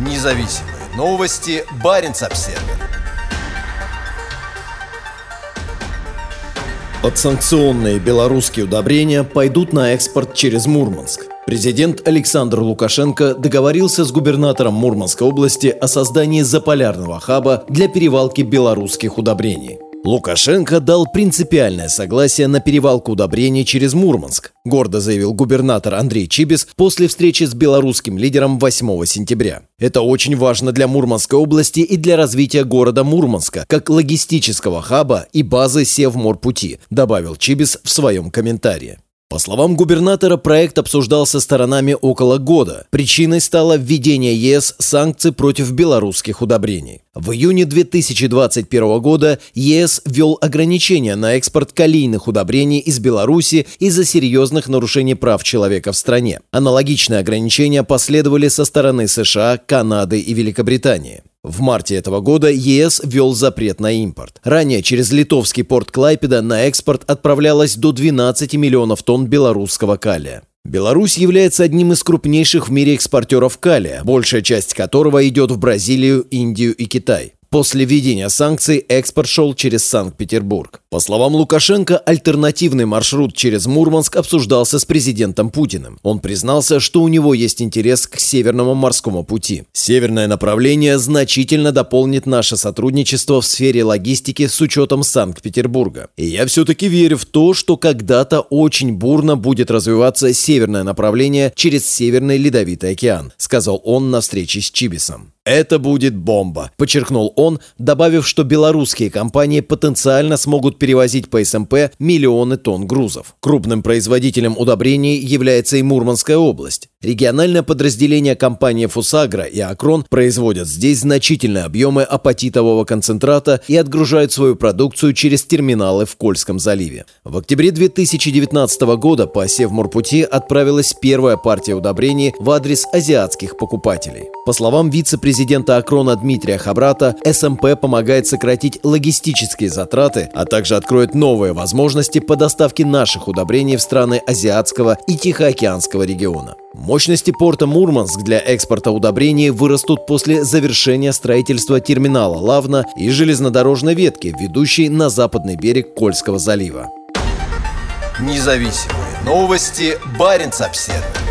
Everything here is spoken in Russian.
Независимые новости. Барин обсерва Подсанкционные белорусские удобрения пойдут на экспорт через Мурманск. Президент Александр Лукашенко договорился с губернатором Мурманской области о создании заполярного хаба для перевалки белорусских удобрений. Лукашенко дал принципиальное согласие на перевалку удобрений через Мурманск, гордо заявил губернатор Андрей Чибис после встречи с белорусским лидером 8 сентября. Это очень важно для Мурманской области и для развития города Мурманска, как логистического хаба и базы Севморпути, добавил Чибис в своем комментарии. По словам губернатора, проект обсуждался сторонами около года. Причиной стало введение ЕС санкций против белорусских удобрений. В июне 2021 года ЕС ввел ограничения на экспорт калийных удобрений из Беларуси из-за серьезных нарушений прав человека в стране. Аналогичные ограничения последовали со стороны США, Канады и Великобритании. В марте этого года ЕС ввел запрет на импорт. Ранее через литовский порт Клайпеда на экспорт отправлялось до 12 миллионов тонн белорусского калия. Беларусь является одним из крупнейших в мире экспортеров калия, большая часть которого идет в Бразилию, Индию и Китай. После введения санкций экспорт шел через Санкт-Петербург. По словам Лукашенко, альтернативный маршрут через Мурманск обсуждался с президентом Путиным. Он признался, что у него есть интерес к Северному морскому пути. Северное направление значительно дополнит наше сотрудничество в сфере логистики с учетом Санкт-Петербурга. И я все-таки верю в то, что когда-то очень бурно будет развиваться северное направление через Северный Ледовитый океан, сказал он на встрече с Чибисом. Это будет бомба, подчеркнул он, добавив, что белорусские компании потенциально смогут перевозить по СМП миллионы тонн грузов. Крупным производителем удобрений является и Мурманская область. Региональное подразделение компании «Фусагра» и «Акрон» производят здесь значительные объемы апатитового концентрата и отгружают свою продукцию через терминалы в Кольском заливе. В октябре 2019 года по Севморпути отправилась первая партия удобрений в адрес азиатских покупателей. По словам вице-президента Акрона Дмитрия Хабрата, СМП помогает сократить логистические затраты, а также откроет новые возможности по доставке наших удобрений в страны азиатского и Тихоокеанского региона. Мощности порта Мурманск для экспорта удобрений вырастут после завершения строительства терминала Лавна и железнодорожной ветки, ведущей на западный берег Кольского залива. Независимые новости. Барин обседный.